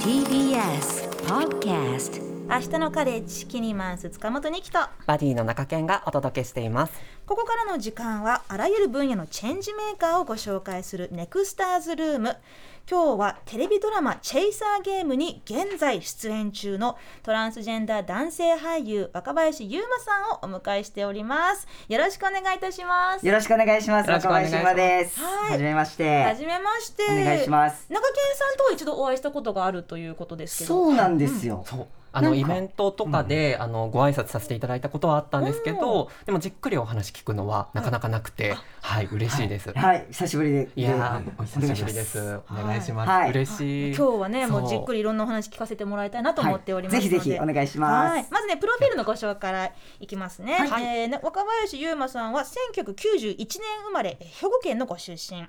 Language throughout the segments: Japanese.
TBS Podcast 明日のカレッジキニマンス塚本二木とバディの中堅がお届けしています。ここからの時間はあらゆる分野のチェンジメーカーをご紹介するネクスターズルーム今日はテレビドラマ「チェイサーゲーム」に現在出演中のトランスジェンダー男性俳優若林優馬さんをお迎えしておりますよろしくお願いいたしますよろしくお願いします。よろしくお願いします若林馬です。はじめまして。はじめましてお願いします。中堅さんとは一度お会いしたことがあるということですけどそうなんですよ。そう。あのイベントとかで、あのご挨拶させていただいたことはあったんですけど、でもじっくりお話聞くのはなかなかなくて、はい、嬉しいです。はい、久しぶりで。いやお久しぶりです。お願いします。はい。嬉しい。今日はねもうじっくりいろんなお話聞かせてもらいたいなと思っておりますぜひぜひお願いします。はい。まずねプロフィールのご紹介からいきますね、はい。えーね若林優馬さんは1991年生まれえー兵庫県のご出身。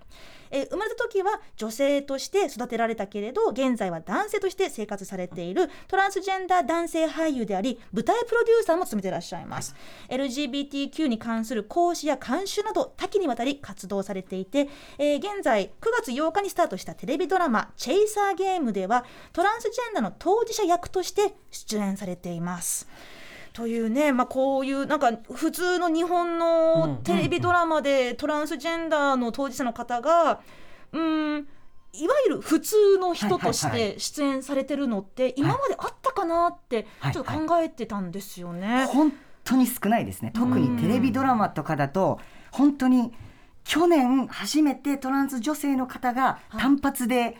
えー生まれた時は女性として育てられたけれど現在は男性として生活されているトランスジェンダー男性俳優であり舞台プロデューサーも務めていらっしゃいます、LGBTQ に関する講師や監修など多岐にわたり活動されていて、えー現在9月8日にスタートしたテレビドラマ「チェイサーゲーム」ではトランスジェンダーの当事者役として出演されています。というね、まあ、こういうなんか普通の日本のテレビドラマでトランスジェンダーの当事者の方がうんいわゆる普通の人としはいはいて出演されてるのって今まであったかなってはいちょっと考えてたんですよね。本当に少ないですね。特にテレビドラマとかだと、本当に去年初めてトランス女性の方が単発で、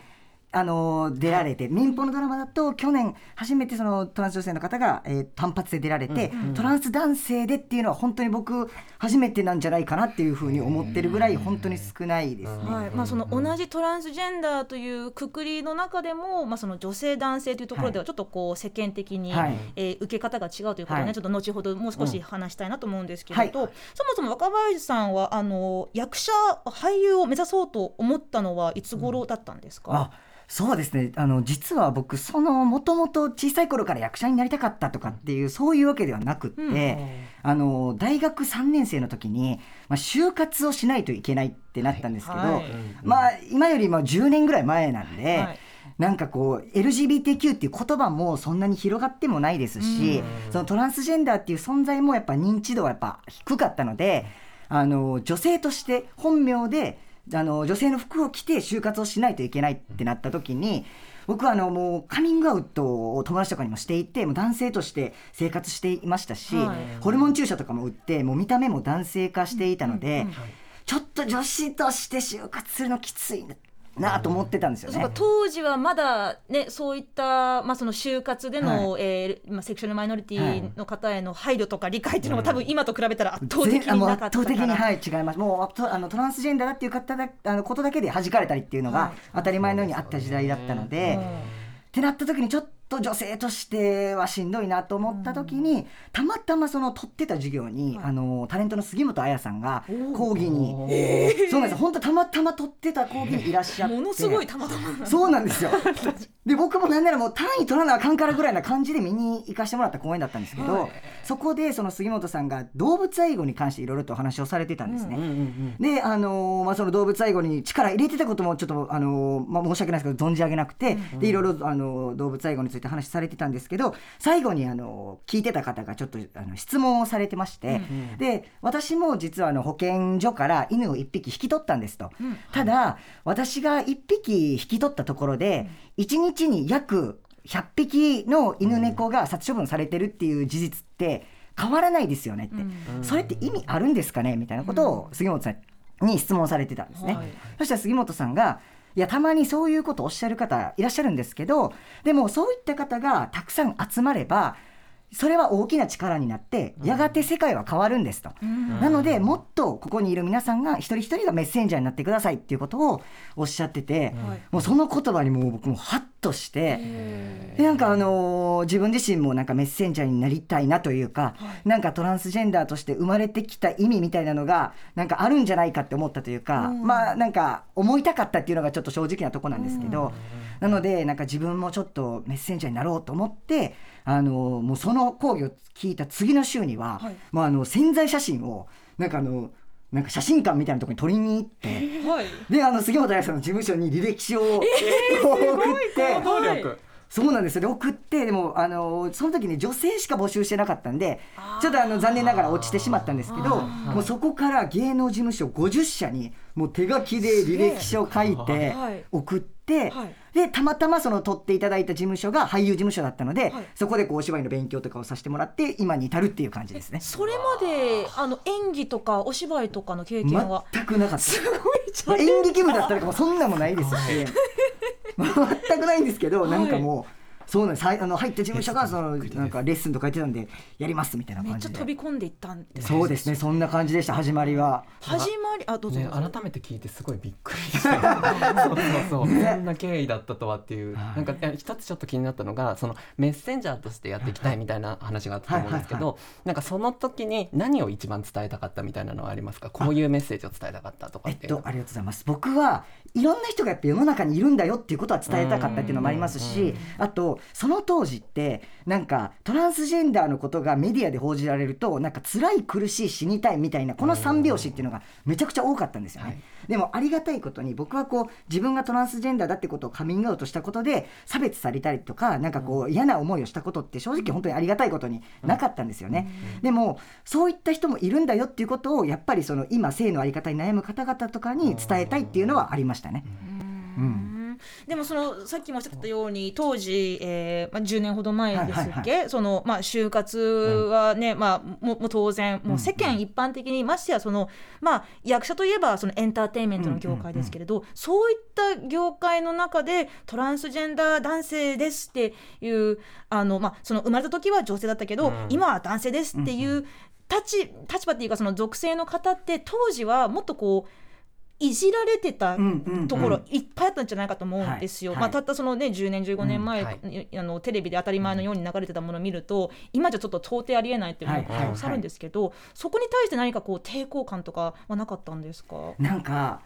あの出られて、民放のドラマだと去年初めてそのトランス女性の方が、えー単発で出られて、トランス男性でっていうのは本当に僕初めてなんじゃないかなっていうふうに思ってるぐらい本当に少ないですね。はい。まあ、その同じトランスジェンダーというくくりの中でも、まあ、その女性男性というところではちょっとこう世間的に、はい。えー受け方が違うということをね、はい。ちょっと後ほどもう少し話したいなと思うんですけれど、はい。そもそも若林さんはあの役者俳優を目指そうと思ったのはいつ頃だったんですか、あそうですね。あの実は僕そのもともと小さい頃から役者になりたかったとかっていうそういうわけではなくって、うん。あの大学3年生の時に、まあ、就活をしないといけないってなったんですけど、はい。まあ今よりも10年ぐらい前なんで。はい。なんかこう LGBTQ っていう言葉もそんなに広がってもないですし、そのトランスジェンダーっていう存在もやっぱ認知度はやっぱ低かったのであの女性として本名であの女性の服を着て就活をしないといけないってなった時に僕はあのもうカミングアウトを友達とかにもしていてもう男性として生活していましたし、はい。ホルモン注射とかも打ってもう見た目も男性化していたので、ちょっと女子として就活するのきついなと思ってたんですよね。そうか当時はまだねそういった、まあ、その就活での、えーまあ、セクシャルマイノリティの方への配慮とか理解っていうのも、多分今と比べたら圧倒的になかったから。圧倒的に、はい、違います。もうとあのトランスジェンダーだっていう方だあのことだけで弾かれたりっていうのが当たり前のようにあった時代だったので、ってなった時にちょっと女性としてはしんどいなと思った時に、たまたまその取ってた授業に、あのタレントの杉本彩さんが講義に、そうなんです本当たまたま取ってた講義にいらっしゃって。ものすごいたまたま。そうなんですよ。で僕もなんならもう単位取らなあかんからぐらいな感じで見に行かしてもらった公演だったんですけど、そこでその杉本さんが動物愛護に関していろいろとお話をされてたんですね。で、あのーまあ、その動物愛護に力入れてたこともちょっと、あのーまあ、申し訳ないですけど存じ上げなくて、でいろいろ、あのー動物愛護について話されてたんですけど最後に、あのー聞いてた方がちょっとあの質問をされてまして、で私も実はあの保健所から犬を1匹引き取ったんですと。ただ私が1匹引き取ったところで1日に約100匹の犬猫が殺処分されてるっていう事実って変わらないですよねって、それって意味あるんですかね？みたいなことを杉本さんに質問されてたんですね。そしたら杉本さんがいやたまにそういうことをおっしゃる方いらっしゃるんですけどでもそういった方がたくさん集まればそれは大きな力になってやがて世界は変わるんですと、なのでもっとここにいる皆さんが一人一人がメッセンジャーになってくださいっていうことをおっしゃってて、もうその言葉にもう僕もハッとしてでなんかあのー自分自身もなんかメッセンジャーになりたいなというか、なんかトランスジェンダーとして生まれてきた意味みたいなのがなんかあるんじゃないかって思ったというか、まあなんか思いたかったっていうのがちょっと正直なとこなんですけど、なのでなんか自分もちょっとメッセンジャーになろうと思ってあのーもうその講義を聞いた次の週には、はい。もうあの潜在写真をなんかあのなんか写真館みたいなところに撮りに行って、はい。であの杉本彩さんの事務所に履歴書を、送って能力。そうなんですよ。で送ってでもあのその時に女性しか募集してなかったんでちょっとあの残念ながら落ちてしまったんですけどもうそこから芸能事務所50社にもう手書きで履歴書を書いてはい。送って、はいでたまたまその取っていただいた事務所が俳優事務所だったので、はい。そこでこうお芝居の勉強とかをさせてもらって今に至るっていう感じですね。それまであの演技とかお芝居とかの経験は？全くなかった。すごい演劇部だったらそんなもないですし。全くないんですけど、はいなんかもうそうなんです。はいあの入った事務所がそのなんかレッスンとか言ってたんでやりますみたいなめっちゃ感じで。飛び込んでいったんです。ねそうですねそんな感じでした始まりは。始まりあどうぞねどうぞ、改めて聞いてすごいびっくりした。そうそうそう、そんな経緯だったとはっていう、はい。なんかいや一つちょっと気になったのがそのメッセンジャーとしてやっていきたいみたいな話があったと思うんですけどなんかその時に何を一番伝えたかったみたいなのはありますか？こういうメッセージを伝えたかったとかえっいうのってとありがとうございます。僕はいろんな人がやっぱ世の中にいるんだよっていうことは伝えたかったっていうのもありますしあとその当時ってなんかトランスジェンダーのことがメディアで報じられるとなんか辛い苦しい死にたいみたいなこの三拍子っていうのがめちゃくちゃ多かったんですよね、はい。でもありがたいことに僕はこう自分がトランスジェンダーだってことをカミングアウトしたことで差別されたりとかなんかこう嫌な思いをしたことって正直本当にありがたいことになかったんですよね、でもそういった人もいるんだよっていうことをやっぱりその今性のあり方に悩む方々とかに伝えたいっていうのはありましたね、うんでもそのさっきもおっしゃってたように当時、えーまあ、10年ほど前ですっけ、はいはいそのまあ、就活はね、まあ、ももう当然もう世間一般的に、ましてやその、まあ、役者といえばそのエンターテインメントの業界ですけれど、そういった業界の中でトランスジェンダー男性ですっていうあの、まあ、その生まれた時は女性だったけど、うん。今は男性ですっていう立ち立場っていうかその属性の方って当時はもっとこういじられてたところいっぱいあったんじゃないかと思うんですよ。はい。まあ、たったそのね10年15年前、あのテレビで当たり前のように流れてたものを見ると今じゃちょっと到底ありえないっていうのがたくさんあるんですけど、そこに対して何かこう抵抗感とかはなかったんですか？なんか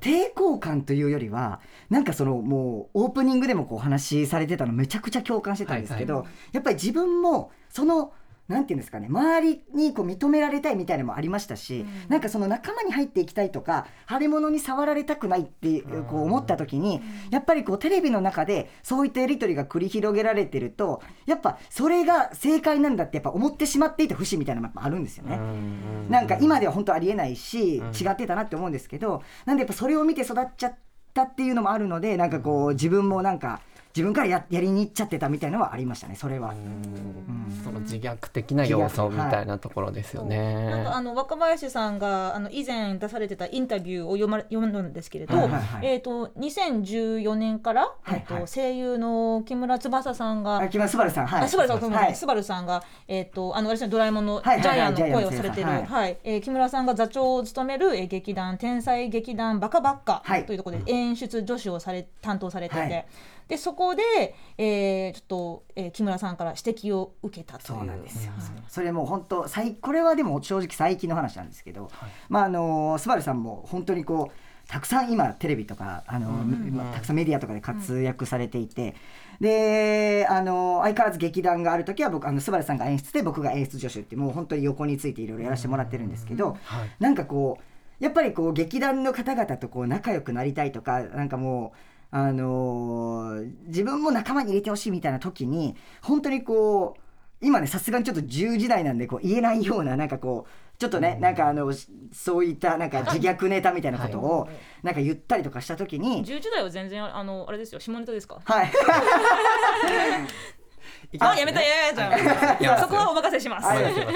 抵抗感というよりはなんかそのもうオープニングでもこうお話しされてたのめちゃくちゃ共感してたんですけど、はい。やっぱり自分もそのなんていうんですかね周りにこう認められたいみたいなのもありましたし、なんかその仲間に入っていきたいとか腫れ物に触られたくないってこう思った時に、やっぱりこうテレビの中でそういったやり取りが繰り広げられてるとやっぱそれが正解なんだってやっぱ思ってしまっていた節みたいなのもあるんですよね。なんか今では本当ありえないし、うん。違ってたなって思うんですけどなんでやっぱそれを見て育っちゃったっていうのもあるのでなんかこう自分もなんか自分からややりに行っちゃってたみたいなのはありましたねそれは。その自虐的な要素みたいなところですよね。なんかあの若林さんがあの以前出されてたインタビューを読ま読んだんですけれど、はいはいはい。えっ、と2014年から、はいはい。えっと声優の木村翼さんがあ木村昴さんはい。あスバルさんはい。いスバルさんが、えっとあの私のドラえもんのジはいはいはいャイアンの声をされてる、ジャイアンの声はい。えー木村さんが座長を務める、えー劇団天才劇団バカバッカはい。というところで演出助手をされ担当されてて、はい。でそこで、えーちょっと、えー木村さんから指摘を受けたという。そうなんですよ。はい。それもう本当最これはでも正直最近の話なんですけど、まああのスバルさんも本当にこうたくさん今テレビとかあの、まあたくさんメディアとかで活躍されていて、であの相変わらず劇団がある時は僕あのスバルさんが演出で僕が演出助手ってもう本当に横についていろいろやらせてもらってるんですけど、はい。なんかこうやっぱりこう劇団の方々とこう仲良くなりたいとかなんかもうあのー自分も仲間に入れてほしいみたいな時に本当にこう今ねさすがにちょっと10時代なんでこう言えないようななんかこうちょっとね、なんかあのしそういったなんか自虐ネタみたいなことをなんか言ったりとかした時に、10時台は全然あのあれですよ。下ネタですか？はい あやめたやめたやめた。そこはお任せします。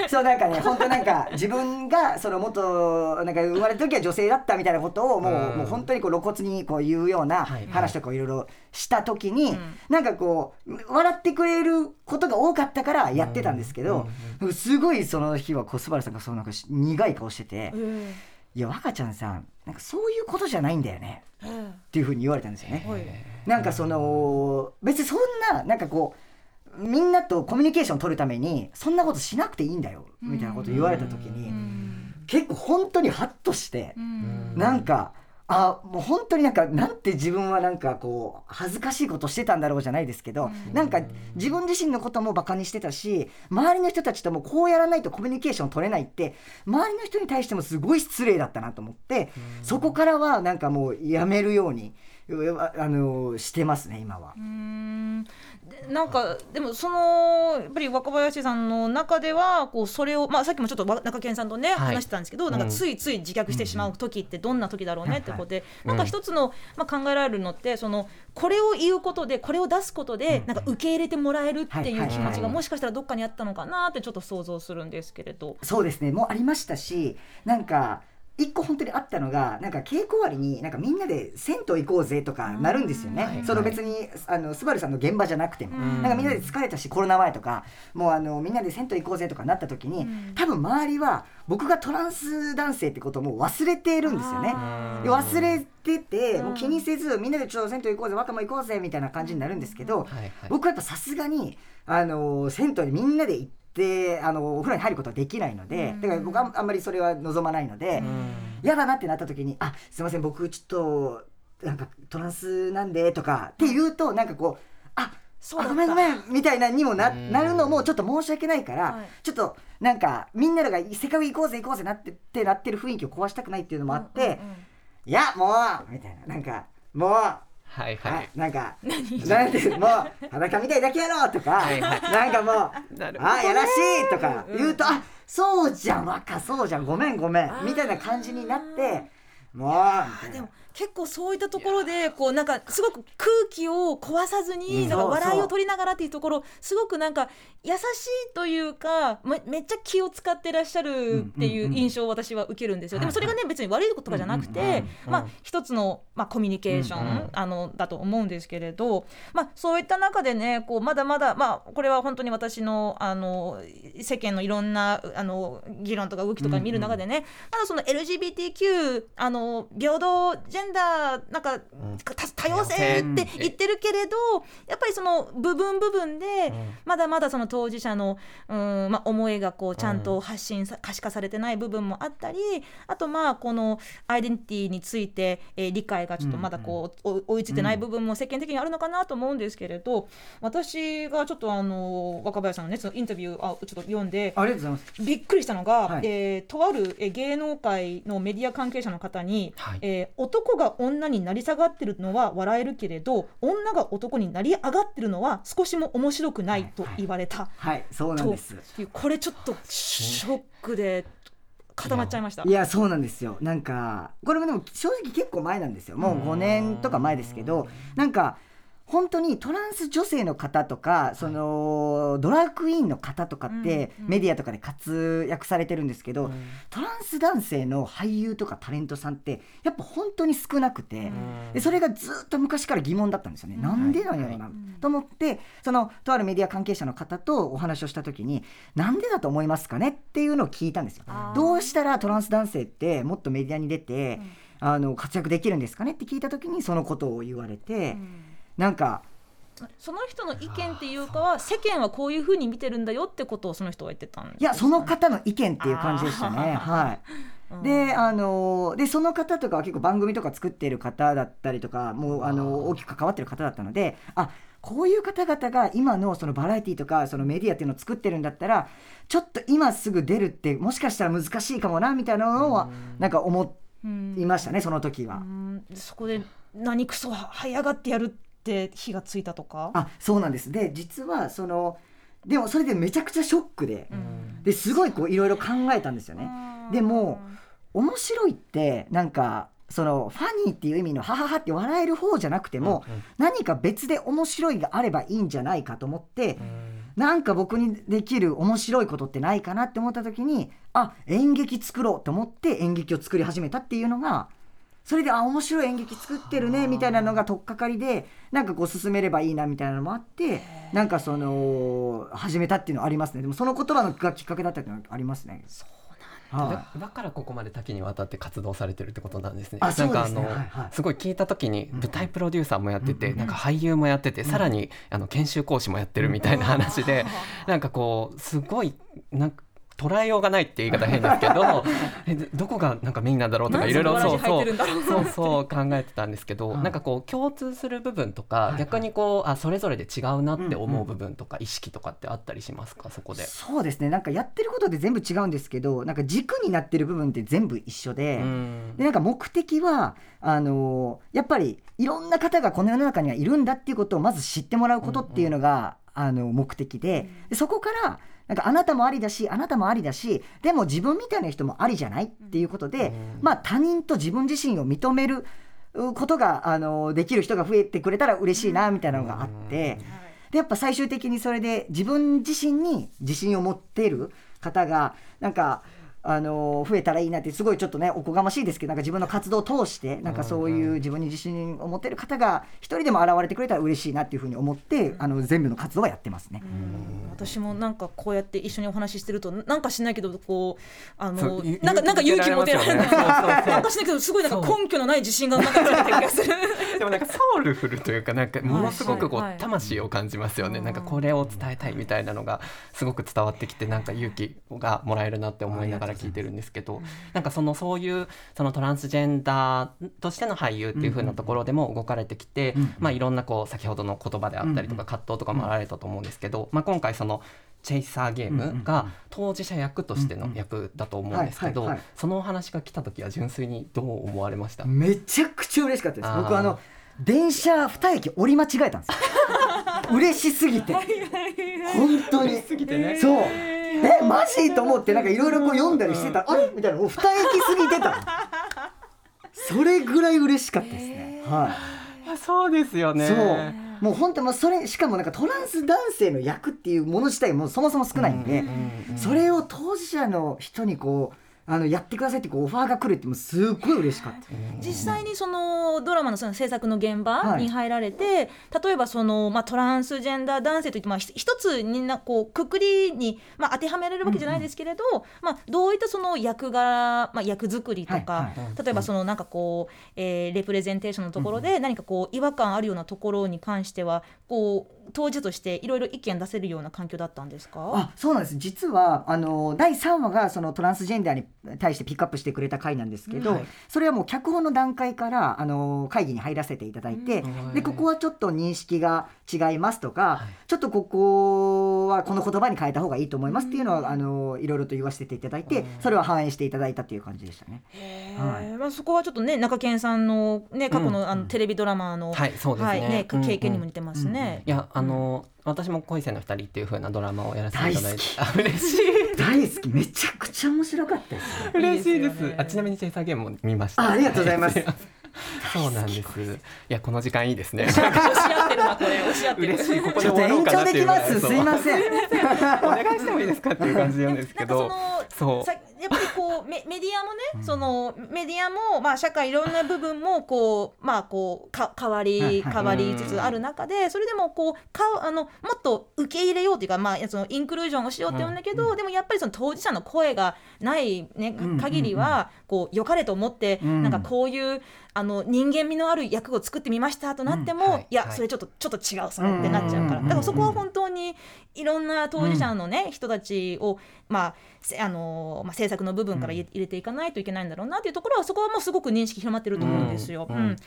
そうなんかね本当なんか自分がその元なんか生まれた時は女性だったみたいなことをもう,、うん。もう本当にこう露骨にこう言うようなはい。話とかをいろいろした時に、んなんかこう笑ってくれることが多かったからやってたんですけど、すごいその日はこうスバルさんがそうなんかし苦い顔してて「うんいや若ちゃんさんなんかそういうことじゃないんだよね」うんっていうふうに言われたんですよね。はい。なんかその別にそんななんかこうみんなとコミュニケーション取るためにそんなことしなくていいんだよみたいなこと言われた時に結構本当にハッとしてうん。なんかあもう本当になんかなんて自分はなんかこう恥ずかしいことしてたんだろうじゃないですけど、なんか自分自身のこともバカにしてたし周りの人たちともこうやらないとコミュニケーション取れないって周りの人に対してもすごい失礼だったなと思って、そこからはなんかもうやめるようにあのしてますね今は。う。ーん。でなんかでもそのやっぱり若林さんの中ではこうそれを、まあ、さっきもちょっとわ中堅さんとね、はい。話してたんですけどなんかうん。ついつい自虐してしまう時ってどんな時だろうねってことで、いなんか一つの、まあ、考えられるのってそのこれを言うことでこれを出すことで、なんか受け入れてもらえるっていう気持ちがもしかしたらどっかにあったのかなってちょっと想像するんですけれど。そうですね。もうありましたしなんか一個本当にあったのがなんか稽古終わりになんかみんなで銭湯行こうぜとかなるんですよね、うんその別にあのスバルさんの現場じゃなくても、うん。なんかみんなで疲れたしコロナ前とかもうあのみんなで銭湯行こうぜとかなった時に、うん。多分周りは僕がトランス男性ってことをもう忘れているんですよね。忘れてて、うん。もう気にせずみんなでちょっと銭湯行こうぜ若者行こうぜみたいな感じになるんですけど、はいはい。僕はやっぱさすがにあの銭湯にみんなで行ってあのお風呂に入ることはできないので、うんだから僕はあんまりそれは望まないので、嫌だなってなった時に「あすいません僕ちょっとなんかトランスなんで」とかって言うとなんかこう「あそうごめんごめん」みたいなにもなうんなるのもちょっと申し訳ないから、はいちょっとなんかみんながせっかく行こうぜ行こうぜなってってなってる雰囲気を壊したくないっていうのもあって「うんうんうんいやもう!」みたいななんか「もう!」はいははい。い、なんか、なんて、もう、裸みたいだけやろとか、はいはい。なんかもう、あ、やらしいとかうん。言うと、あ、そうじゃん、若そうじゃん、ごめんごめんみたいな感じになって、もう、でも。結構そういったところでこうなんかすごく空気を壊さずにうん。なんか笑いを取りながらっていうところすごくなんか優しいというかめめっちゃ気を使ってらっしゃるっていう印象を私は受けるんですよ。でもそれがね別に悪いこととかじゃなくてうんまあ一つのまあコミュニケーションあのだと思うんですけれどまあそういった中でねこうまだまだまあこれは本当に私のあの世間のいろんなあの議論とか動きとか見る中でねまだその LGBTQ あの平等ジェンダーなん。かた多様性って言ってるけれどやっぱりその部分部分でまだまだその当事者のうん、まあ、思いがこうちゃんと発信さ可視化されてない部分もあったりあとまあこのアイデンティティについて、えー理解がちょっとまだこう、お追いついてない部分も世間的にあるのかなと思うんですけれど私がちょっとあの若林さんのねそのインタビューあちょっと読んでありがとうございます。びっくりしたのが、はい。えーとあるえー芸能界のメディア関係者の方に、はい。えー男が女になり下がってるのは笑えるけれど女が男になり上がってるのは少しも面白くないと言われた、はい、そうなんとです。いうこれちょっとショックで固まっちゃいました。いやそうなんですよなんかこれもでも正直結構前なんですよもう5年とか前ですけどなんか本当にトランス女性の方とかそのドラッグクイーンの方とかってうんうん。メディアとかで活躍されてるんですけど、うんトランス男性の俳優とかタレントさんってやっぱ本当に少なくて、うん。でそれがずっと昔から疑問だったんですよね、うんなんでなんやろな、はい。と思ってそのとあるメディア関係者の方とお話をした時になんでだと思いますかね？っていうのを聞いたんですよ。どうしたらトランス男性ってもっとメディアに出て、あの活躍できるんですかね？って聞いた時にそのことを言われて、なんかその人の意見っていうかは世間はこういうふうに見てるんだよってことをその人は言ってたんですいやその方の意見っていう感じでしたね。はい。であのでその方とかは結構番組とか作っている方だったりとかもうあの大きく関わってる方だったのであこういう方々が今のそのバラエティとかそのメディアっていうのを作ってるんだったらちょっと今すぐ出るってもしかしたら難しいかもなみたいなのはなんか思うんいましたねその時は。う。ん。そこで何クい上がってやるって火がついたとか？あそうなんです。で実はそのでもそれでめちゃくちゃショックでうん。ですごいこういろいろ考えたんですよね。でも面白いってなんかそのファニーっていう意味のハハハって笑える方じゃなくても、何か別で面白いがあればいいんじゃないかと思って、なんか僕にできる面白いことってないかなって思った時にあ演劇作ろうと思って演劇を作り始めたっていうのがそれであ面白い演劇作ってるねみたいなのが取っかかりでなんかこう進めればいいなみたいなのもあってなんかその始めたっていうのはありますね。でもその言葉のがきっかけだったっていうのはありますね。はい。だだからここまで多岐にわたって活動されてるってことなんですね。あなんかあそうですね。のはいはい。すごい聞いた時に舞台プロデューサーもやってて、うんなんか俳優もやってて、さらにあの研修講師もやってるみたいな話で、なんかこうすごいなんか捉えようがないって言い方変ですけどえ どこがなんかメインなんだろうとかいろいろそうそうそうそう考えてたんですけど、はいなんかこう共通する部分とか、はい逆にこうあそれぞれで違うなって思う部分とか、意識とかってあったりしますか？そこで。そうですね。なんかやってることで全部違うんですけどなんか軸になってる部分って全部一緒で。うん。でなんか目的はあのーやっぱりいろんな方がこの世の中にはいるんだっていうことをまず知ってもらうことっていうのが、あの目的ででそこからなんかあなたもありだしあなたもありだしでも自分みたいな人もありじゃないっていうことで、まあ他人と自分自身を認めるうことがあのできる人が増えてくれたら嬉しいなみたいなのがあって。でやっぱ最終的にそれで自分自身に自信を持っている方がなんかあの増えたらいいなってすごいちょっとねおこがましいですけどなんか自分の活動を通してなんかそういう自分に自信を持っている方が一人でも現れてくれたら嬉しいなっていうふうに思ってあの全部の活動はやってますね。私もなんかこうやって一緒にお話ししてるとなんかしないけどこうあのなんかなんか勇気持てられるね。なんかしないけどすごいなんか根拠のない自信がなんかつた気がする。でもなんかソウルフルというかなんかものすごくこう、魂を感じますよね、なんかこれを伝えたいみたいなのがすごく伝わってきてなんか勇気がもらえるなって思いながら聞いてるんですけどなんかそのそういうそのトランスジェンダーとしての俳優っていう風なところでも動かれてきて、まあ、いろんなこう先ほどの言葉であったりとか葛藤とかもあられたと思うんですけど、まあ、今回そのチェイサーゲームが当事者役としての役だと思うんですけどそのお話が来た時は純粋にどう思われました？めちゃくちゃ嬉しかったです。僕あの電車2駅降り間違えた。んですよ嬉しすぎて本当に。すぎてね。そうえマジと思ってなんかいろいろこう読んだりしてた。あれ？みたいな。もう2駅過ぎてた。それぐらい嬉しかったですね。はい。いやそうですよね。そう。もう本当もうそれしかもなんかトランス男性の役っていうもの自体もそもそも少ないんで、それを当事者の人にこうあのやってくださいってこうオファーが来るってもうすっごい嬉しかった。実際にそのドラマのその制作の現場はい。に入られて、例えばその、まあ、トランスジェンダー男性といって、まあ、ひ一つになこうくくりに、まあ、当てはめられるわけじゃないですけれど、まあ、どういったその役柄、まあ、役作りとか、はい例えばそのなんかこう、えーレプレゼンテーションのところで何かこう違和感あるようなところに関してはこう当事者としていろいろ意見出せるような環境だったんですか？あそうなんです。実はあの第3話がそのトランスジェンダーに対してピックアップしてくれた回なんですけど、はい。それはもう脚本の段階からあの会議に入らせていただいて、うんでここはちょっと認識が違いますとか、ちょっとここはこの言葉に変えた方がいいと思いますっていうのは、あのいろいろと言わせていただいて、それは反映していただいたっていう感じでしたね。はいまあ、そこはちょっとね中堅さんの,、ね、過去の,、あのテレビドラマの、はいそうですね。経験にも似てますね。いやあの私も恋せの二人っていう風なドラマをやらせていただいて嬉しい。大好き。めちゃくちゃ面白かったです。ね。嬉しいです。いいです。あちなみにチェイサーゲームも見ました。あありがとうございます。は そうなんです。いやこの時間いいですね。押し合ってるなこれ押し合ってる。嬉しい ここちょっとで終わろう延長できかなっていうす。すいません。お願いしてもいいですかっていう感じなんですけど。なんかそそう。やっぱりこうメメディアもね、そのメディアもまあ社会いろんな部分もこうまあこうか変わり、変わりつつある中でそれでもこうかあのもっと受け入れようというかまあそのインクルージョンをしようって言うんだけど、でもやっぱりその当事者の声がないねん限りはこう良かれと思って、ん。なんかこういうあの人間味のある役を作ってみましたとなっても、いい、やはい。それちょっとちょっと違うそれってなっちゃうから、うん。だからそこは本当にいろんな当事者のね、人たちをまあせあのまあ、制作の部分から入れていかないといけないんだろうなっていうところはそこはもうすごく認識広まってると思うんですよ。ううん。ん例え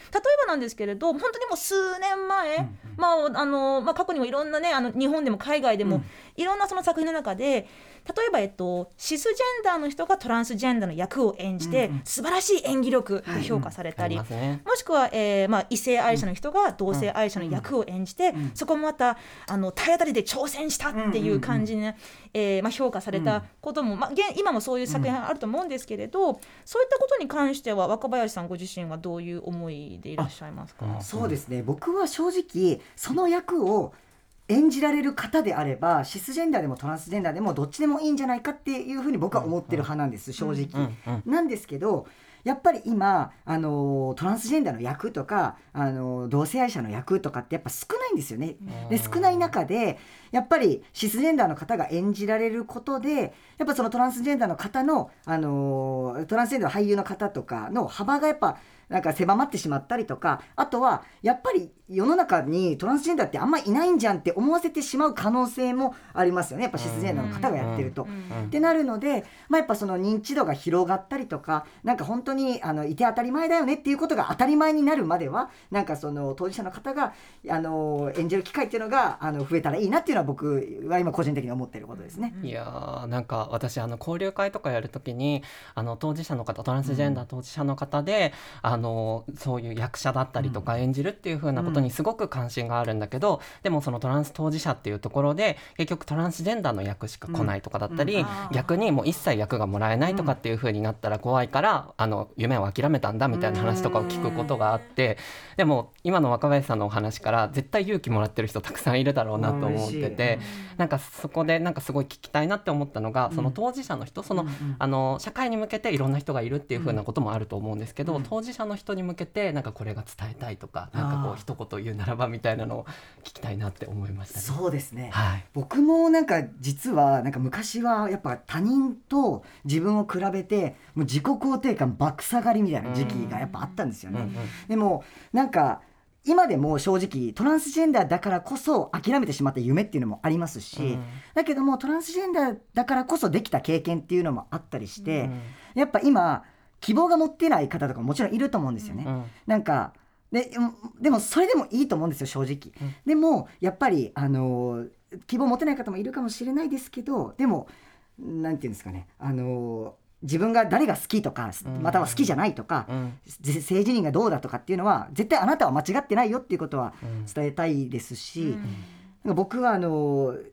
ばなんですけれど本当にもう数年前、まああのまあ、過去にもいろんなねあの日本でも海外でも、いろんなその作品の中で例えば、えっと、シスジェンダーの人がトランスジェンダーの役を演じて、素晴らしい演技力で評価されたありり、ますね。もしくは、えーまあ、異性愛者の人が同性愛者の役を演じて、そこもまたあの体当たりで挑戦したっていう感じにね、えーまあ、評価されたことも、まあ、現今もそういう作品あると思うんですけれど、そういったことに関しては若林さんご自身はどういう思いでいらっしゃいますか？そうですね。僕は正直その役を演じられる方であればシスジェンダーでもトランスジェンダーでもどっちでもいいんじゃないかっていうふうに僕は思ってる派なんです正直。なんですけどやっぱり今あのトランスジェンダーの役とかあの同性愛者の役とかってやっぱ少ないんですよね。で少ない中でやっぱりシスジェンダーの方が演じられることでやっぱそのトランスジェンダーの方のあのトランスジェンダーの俳優の方とかの幅がやっぱなんか狭まってしまったりとかあとはやっぱり世の中にトランスジェンダーってあんまいないんじゃんって思わせてしまう可能性もありますよねやっぱシスジェンダーの方がやってると。ってなるので、まあ、やっぱその認知度が広がったりとかなんか本当にあのいて当たり前だよねっていうことが当たり前になるまではなんかその当事者の方があの演じる機会っていうのがあの増えたらいいなっていうのは僕は今個人的に思ってることですね。いやーなんか私あの交流会とかやるときにあの当事者の方トランスジェンダー当事者の方で、あのそういう役者だったりとか演じるっていう風なことにすごく関心があるんだけど、でもそのトランス当事者っていうところで結局トランスジェンダーの役しか来ないとかだったり、逆にもう一切役がもらえないとかっていう風になったら怖いから、あの夢を諦めたんだみたいな話とかを聞くことがあって、でも今の若林さんのお話から絶対勇気もらってる人たくさんいるだろうなと思ってて、なんかそこでなんかすごい聞きたいなって思ったのが、その当事者の人その、あの社会に向けていろんな人がいるっていう風なこともあると思うんですけど、当事者の人に向けてなんかこれが伝えたいとかなんかこう一言言うならばみたいなのを聞きたいなって思いましたね。そうですね、はい。僕もなんか実はなんか昔はやっぱ他人と自分を比べてもう自己肯定感爆下がりみたいな時期がやっぱあったんですよね。うんうん。でもなんか今でも正直トランスジェンダーだからこそ諦めてしまった夢っていうのもありますし、うん。だけどもトランスジェンダーだからこそできた経験っていうのもあったりして、うん。やっぱ今希望が持ってない方とかももちろんいると思うんですよね。うんなんかでうんでもそれでもいいと思うんですよ正直、うん。でもやっぱりあのー希望持てない方もいるかもしれないですけどでもなんていうんですかねあのー自分が誰が好きとかうん。または好きじゃないとか、うん。ぜ性自認がどうだとかっていうのは絶対あなたは間違ってないよっていうことはうん。伝えたいですし、うん。なんか僕はあのー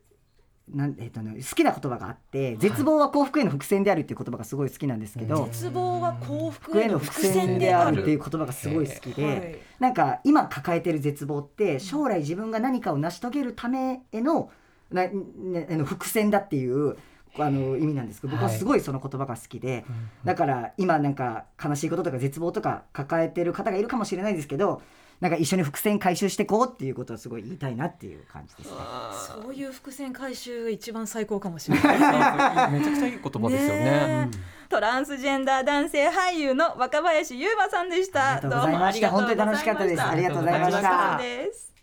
なんえっとね、好きな言葉があって「絶望は幸福への伏線である」っていう言葉がすごい好きなんですけど、うん。絶望は幸福福への伏線であるっていう言葉がすごい好きで、はい。なんか今抱えてる絶望って将来自分が何かを成し遂げるためへのな、ね、あの伏線だっていうあの意味なんですけど僕ははいすごいその言葉が好きで、だから今なんか悲しいこととか絶望とか抱えてる方がいるかもしれないですけどなんか一緒に伏線回収していこうっていうことをすごい言いたいなっていう感じですね。そういう伏線回収が一番最高かもしれないめちゃくちゃいい言葉ですよね。ねえ。トランスジェンダー男性俳優の若林優馬さんでした。どうもありがとうございま本当に楽しかったです。ありがとうございました